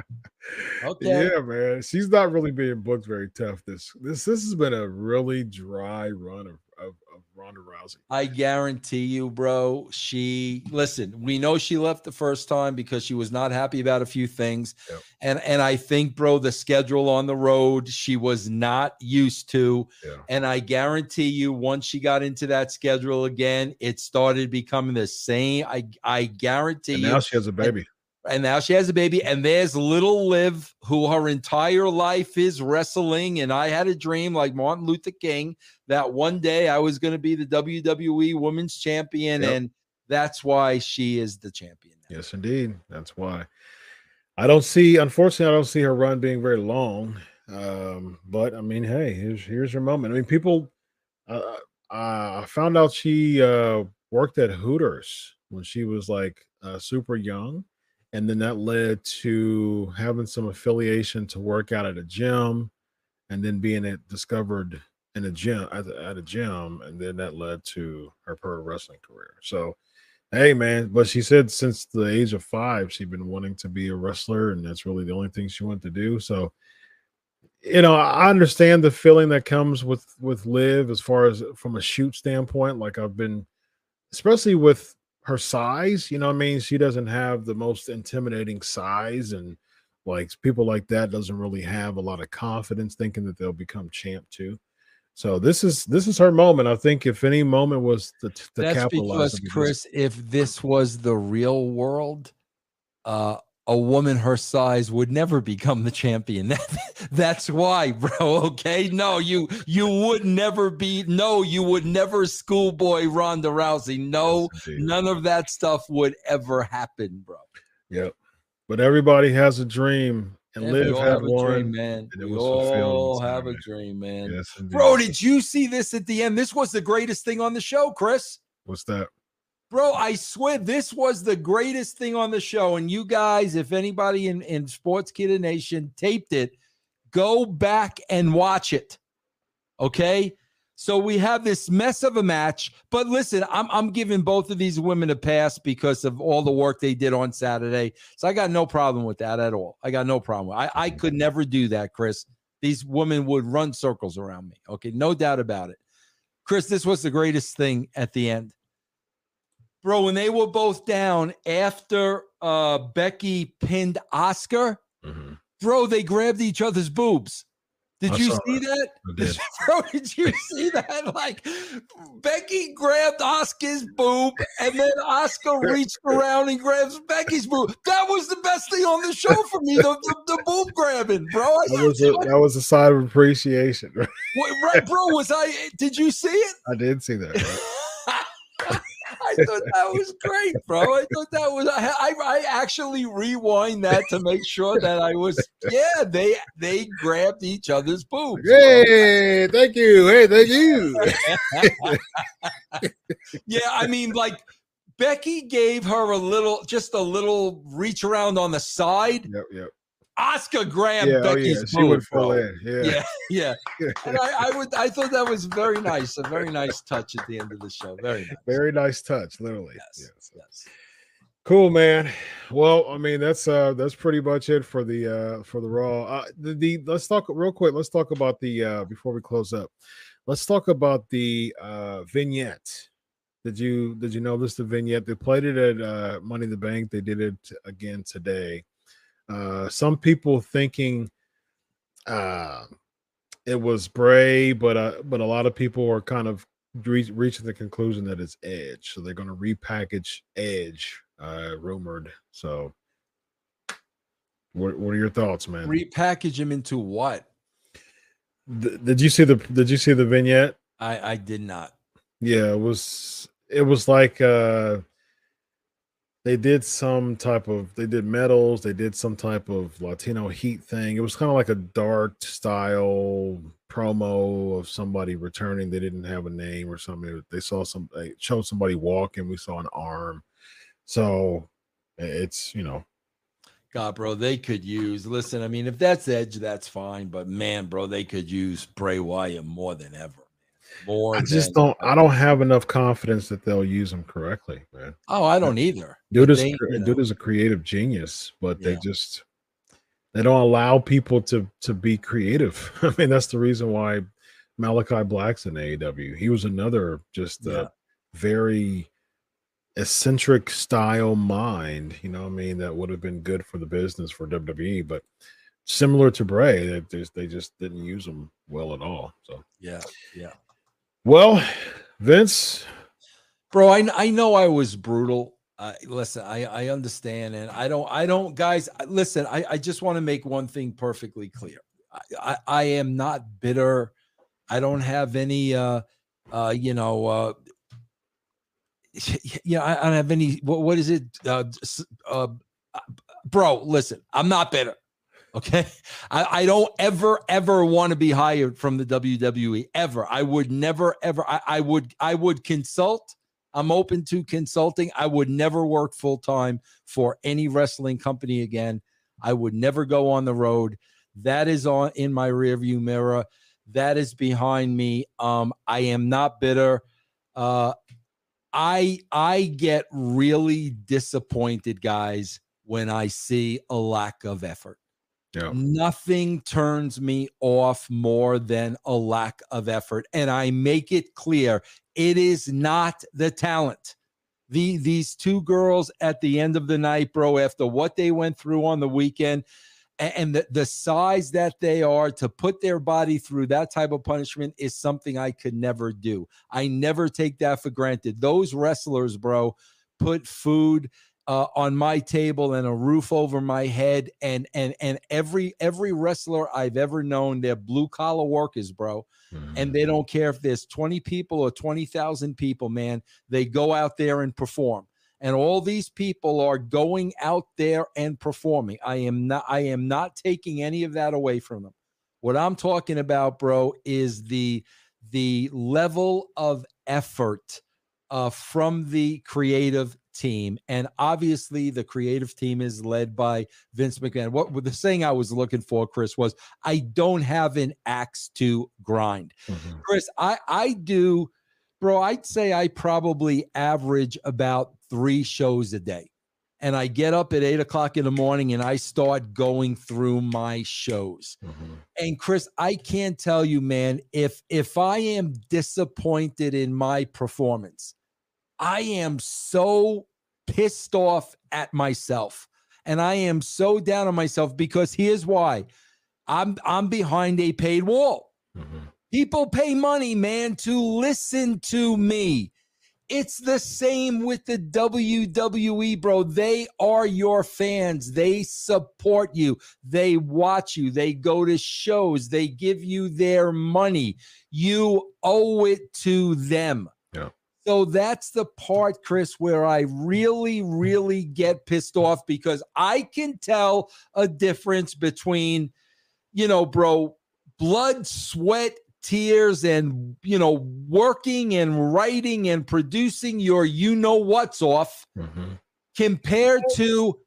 Okay. Yeah, man. She's not really being booked very tough. This this this has been a really dry run of, of, of Ronda Rousey. I guarantee you, bro. She listen. We know she left the first time because she was not happy about a few things, Yep. and and I think, bro, the schedule on the road she was not used to, Yeah. and I guarantee you, once she got into that schedule again, it started becoming the same. I I guarantee And you, now she has a baby. and now she has a baby and there's little liv who her entire life is wrestling and i had a dream like martin luther king that one day i was going to be the wwe women's champion Yep. and that's why she is the champion now. Yes, indeed. That's why. I don't see, unfortunately, I don't see her run being very long. Um, but I mean, hey, here's here's her moment. I mean, people uh, uh, I found out she uh worked at Hooters when she was like uh, super young, and then that led to having some affiliation to work out at a gym, and then being discovered in a gym at, at a gym, and then that led to her pro wrestling career. So, hey, man, but she said since the age of five, she'd been wanting to be a wrestler, and that's really the only thing she wanted to do. So, you know, I understand the feeling that comes with with Liv as far as from a shoot standpoint. Like I've been, especially with her size, you know, I mean, she doesn't have the most intimidating size, and like people like that doesn't really have a lot of confidence thinking that they'll become champ too. So this is this is her moment. I think if any moment was the, the That's because Chris, if this was the real world, uh, a woman her size would never become the champion. (laughs) that's why, bro. Okay, no, you you would never be. No, you would never schoolboy Ronda Rousey. No, none of that stuff would ever happen, bro. Yep. But everybody has a dream, and yeah, Liv had one, dream, man. we all have a dream, man. Yes, bro. Did you see this at the end? This was the greatest thing on the show, Chris. What's that? Bro, I swear this was the greatest thing on the show. And you guys, if anybody in, in Sportskeeda Nation taped it, go back and watch it. Okay. So we have this mess of a match. But listen, I'm, I'm giving both of these women a pass because of all the work they did on Saturday. So I got no problem with that at all. I got no problem. I, I could never do that, Chris. These women would run circles around me. Okay. No doubt about it. Chris, this was the greatest thing at the end bro, when they were both down after uh Becky pinned Asuka, mm-hmm. bro, they grabbed each other's boobs. Did I you see that? that? Did. (laughs) Bro, did you see that? Like Becky grabbed Asuka's boob and then Asuka (laughs) reached around and grabs Becky's boob. That was the best thing on the show for me, the, the, the boob grabbing, bro. I that, was a, that was a sign of appreciation. (laughs) Right? right, bro. Was I did you see it? I did see that. Right? I thought that was great, bro. I thought that was I, I actually rewind that to make sure that I was yeah, they they grabbed each other's boobs. Hey, bro. thank you. Hey, thank you. (laughs) yeah, I mean like Becky gave her a little just a little reach around on the side. Yep, yep. Asuka grabbed yeah, Becky's oh yeah. Boot, bro. Yeah, yeah, yeah. (laughs) and I, I, would, I thought that was very nice, a very nice touch at the end of the show. Very nice. Very nice touch, literally. Yes, yes. yes. Cool, man. Well, I mean, that's uh that's pretty much it for the uh for the raw. Uh the, the let's talk real quick. Let's talk about the uh before we close up. Let's talk about the uh vignette. Did you did you notice the vignette? They played it at uh Money in the Bank. They did it again today uh, some people thinking uh, it was Bray, but uh, but a lot of people are kind of re- reaching the conclusion that it's Edge. So they're going to repackage Edge, uh, rumored. So, what what are your thoughts, man? Repackage him into what? Th- did you see the Did you see the vignette? I I did not. Yeah, it was it was like uh they did some type of they did medals they did some type of latino heat thing. It was kind of like a dark style promo of somebody returning. They didn't have a name or something. They saw some they showed somebody walking. We saw an arm. So it's you know. God bro they could use listen i mean if that's edge that's fine. But man bro they could use bray wyatt more than ever more. I just don't. I don't have enough confidence that they'll use them correctly, man. Oh, I don't either. Dude is they, dude know. is a creative genius, but yeah. they just they don't allow people to to be creative. (laughs) I mean, that's the reason why Malachi Black's in AEW. He was another just yeah. very eccentric style mind. You know, I mean, that would have been good for the business for WWE, but similar to Bray, they just they just didn't use them well at all. So yeah, yeah. Well, Vince, bro, I I know I was brutal. Uh, listen, I I understand, and I don't I don't guys. Listen, I I just want to make one thing perfectly clear. I, I I am not bitter. I don't have any uh uh you know uh (laughs) yeah I, I don't have any what what is it uh, uh bro listen i'm not bitter Okay. (laughs) I, I don't ever, ever want to be hired from the WWE ever. I would never, ever, I, I would, I would consult I'm open to consulting. I would never work full time for any wrestling company again. I would never go on the road. That is on in my rearview mirror. That is behind me. Um, I am not bitter. Uh, I I get really disappointed, guys, when I see a lack of effort. Yeah. Nothing turns me off more than a lack of effort. And I make it clear it is not the talent. The, these two girls at the end of the night, bro, after what they went through on the weekend and, and the, the size that they are to put their body through that type of punishment is something I could never do. I never take that for granted. Those wrestlers, bro, put food uh, on my table and a roof over my head and and and every every wrestler I've ever known they're blue collar workers bro. Mm-hmm. and they don't care if there's 20 people or 20,000 people man. They go out there and perform. And all these people are going out there and performing. I am not I am not taking any of that away from them. What I'm talking about bro is the the level of effort uh, from the creative team. And obviously, the creative team is led by Vince McMahon. What the saying I was looking for, Chris, was I don't have an axe to grind. Mm-hmm. Chris, I, I do, bro, I'd say I probably average about three shows a day. And I get up at eight o'clock in the morning and I start going through my shows. Mm-hmm. And Chris, I can't tell you, man, if if I am disappointed in my performance, I am so pissed off at myself. And I am so down on myself because here's why. I'm I'm behind a paid wall. Mm-hmm. People pay money, man, to listen to me. It's the same with the WWE, bro. They are your fans. They support you. They watch you. They go to shows. They give you their money. You owe it to them. So that's the part, Chris, where I really, really get pissed off because I can tell a difference between, you know, bro, blood, sweat, tears, and, you know, working and writing and producing your you know what's off mm-hmm. compared to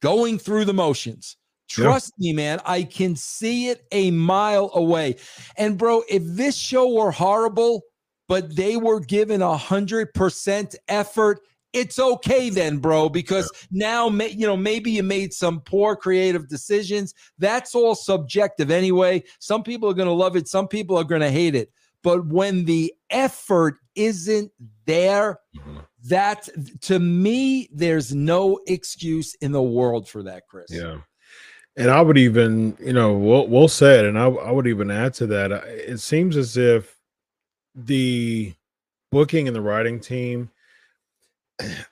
going through the motions. Trust yeah. me, man. I can see it a mile away. And, bro, if this show were horrible, but they were given a hundred percent effort. It's okay then bro because now you know maybe you made some poor creative decisions. That's all subjective anyway. Some people are going to love it. Some people are going to hate it. But when the effort isn't there mm-hmm. that to me there's no excuse in the world for that chris. Yeah. And i would even you know we'll, we'll say it and I, I would even add to that. It seems as if the booking and the writing team,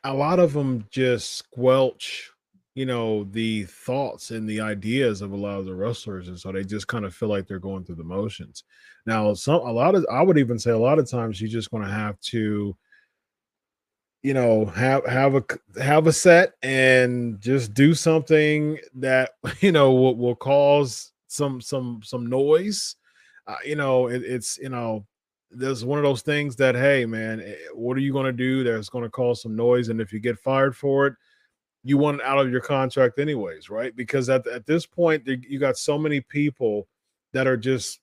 a lot of them just squelch, you know, the thoughts and the ideas of a lot of the wrestlers, and so they just kind of feel like they're going through the motions. Now, some a lot of I would even say a lot of times you're just going to have to you know have have a have a set and just do something that (laughs) you know will, will cause some some some noise uh, you know it, it's you know there's one of those things that hey man eh, what are you going to do that's going to cause some noise? And if you get fired for it you want out of your contract anyways right? Because at, at this point you got so many people that are just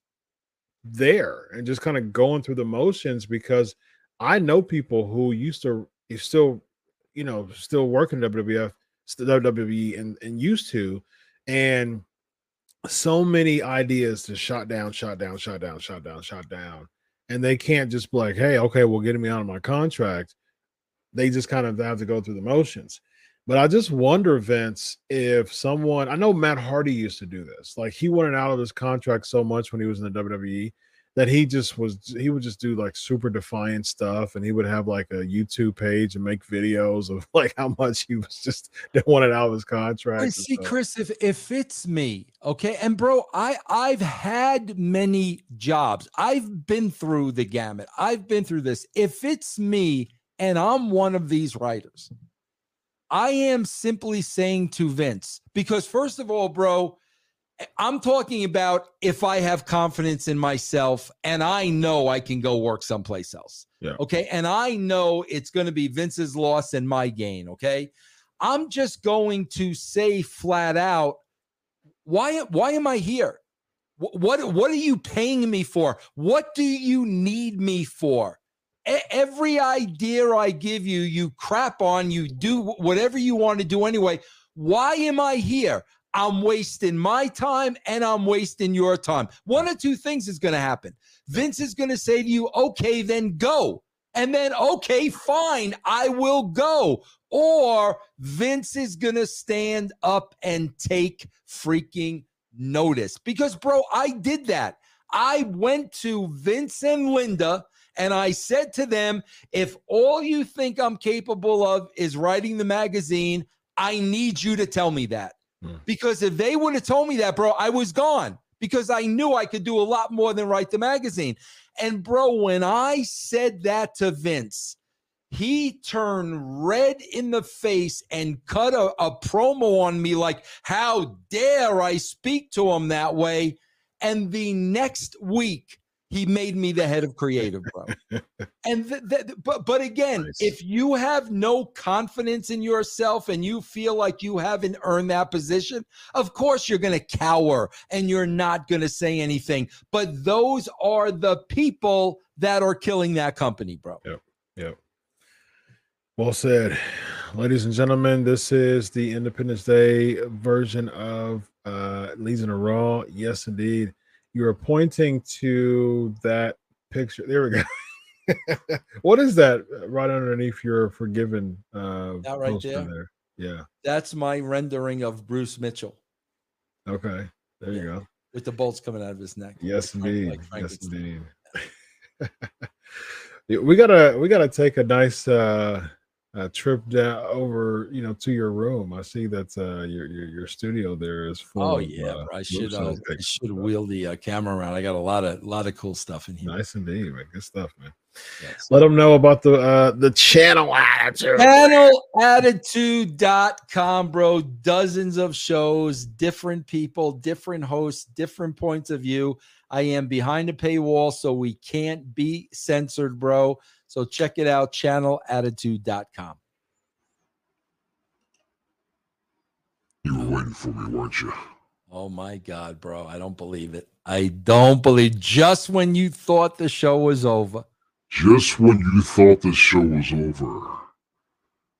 there and just kind of going through the motions because i know people who used to you still you know still working in wwf wwe and, and used to and so many ideas to shot down shot down shot down shot down shot down and they can't just be like, hey, okay, well, getting me out of my contract. They just kind of have to go through the motions. But I just wonder, Vince, if someone I know Matt Hardy used to do this. Like he wanted out of his contract so much when he was in the WWE that he just was he would just do like super defiant stuff and he would have like a YouTube page and make videos of (laughs) like how much he was just (laughs) wanted out of his contract. see, Chris, if if it's me, okay, and bro, I I've had many jobs. I've been through the gamut. I've been through this. If it's me and I'm one of these writers, I am simply saying to Vince, because first of all, bro, I'm talking about if I have confidence in myself and I know I can go work someplace else. Yeah. Okay. And I know it's going to be Vince's loss and my gain. Okay. I'm just going to say flat out, why, why am I here? What, what, are you paying me for? What do you need me for? Every idea I give you, you crap on, you do whatever you want to do anyway. Why am I here? I'm wasting my time and I'm wasting your time. One or two things is going to happen. Vince is going to say to you, okay, then go. And then, okay, fine, I will go. Or Vince is going to stand up and take freaking notice. Because, bro, I did that. I went to Vince and Linda and I said to them, if all you think I'm capable of is writing the magazine, I need you to tell me that. Because if they would have told me that, bro, I was gone because I knew I could do a lot more than write the magazine. And, bro, when I said that to Vince, he turned red in the face and cut a, a promo on me like, how dare I speak to him that way? And the next week, he made me the head of creative, bro. (laughs) and th- th- but but again, Nice. if you have no confidence in yourself and you feel like you haven't earned that position, of course you're going to cower and you're not going to say anything. But those are the people that are killing that company, bro. Yep. Yep. Well said. Ladies and gentlemen, this is the Independence Day version of uh Legion of Raw. Yes, indeed. You're pointing to that picture. There we go. (laughs) what is that uh, right underneath your forgiven uh That right poster there? Yeah. That's my rendering of Bruce Mitchell Okay. There you go. with the bolts coming out of his neck. Yes, like indeed. like yes, indeed. (laughs) We gotta we gotta take a nice uh, uh trip down over you know to your room. I see that uh your your, your studio there is full. Oh of, yeah, uh. I should uh, I should wheel the uh, camera around. I got a lot of lot of cool stuff in here. Nice indeed, man. Good stuff, man. Yes. Let them know about the uh the channel attitude. Channelattitude.com, bro. Dozens of shows, different people, different hosts, different points of view. I am behind a paywall, so we can't be censored, bro. So check it out, channelattitude.com. You were waiting for me, weren't you? Oh my God, bro. I don't believe it. I don't believe just when you thought the show was over. Just when you thought the show was over,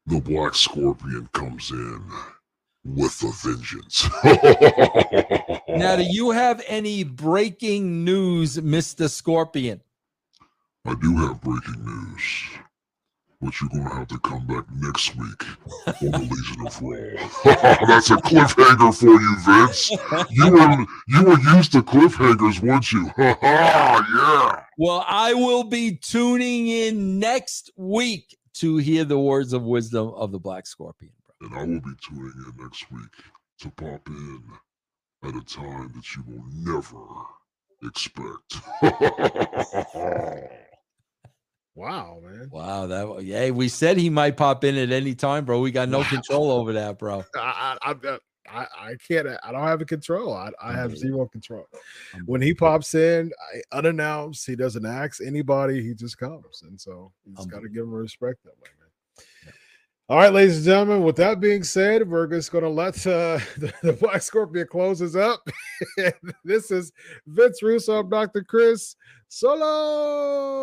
the Black Scorpion comes in with a vengeance. (laughs) Now, do you have any breaking news, Mr. Scorpion? I do have breaking news, but you're gonna have to come back next week on the Legion of Raw. (laughs) (laughs) That's a cliffhanger for you, Vince. You were you were used to cliffhangers, weren't you? (laughs) yeah. Well, I will be tuning in next week to hear the words of wisdom of the Black Scorpion. And I will be tuning in next week to pop in at a time that you will never expect. Wow, man. Wow, that yeah, we said he might pop in at any time, bro. We got no Wow. control over that, bro. I I, I I I can't. I don't have the control. I, I have zero control. When he pops in, I, unannounced, he doesn't ask anybody. He just comes, and so you just got to give him respect that way, man. All right, ladies and gentlemen. With that being said, we're just going to let uh, (laughs) the, the Black Scorpion close us up. (laughs) this is Vince Russo, I'm Dr. Chris Solo.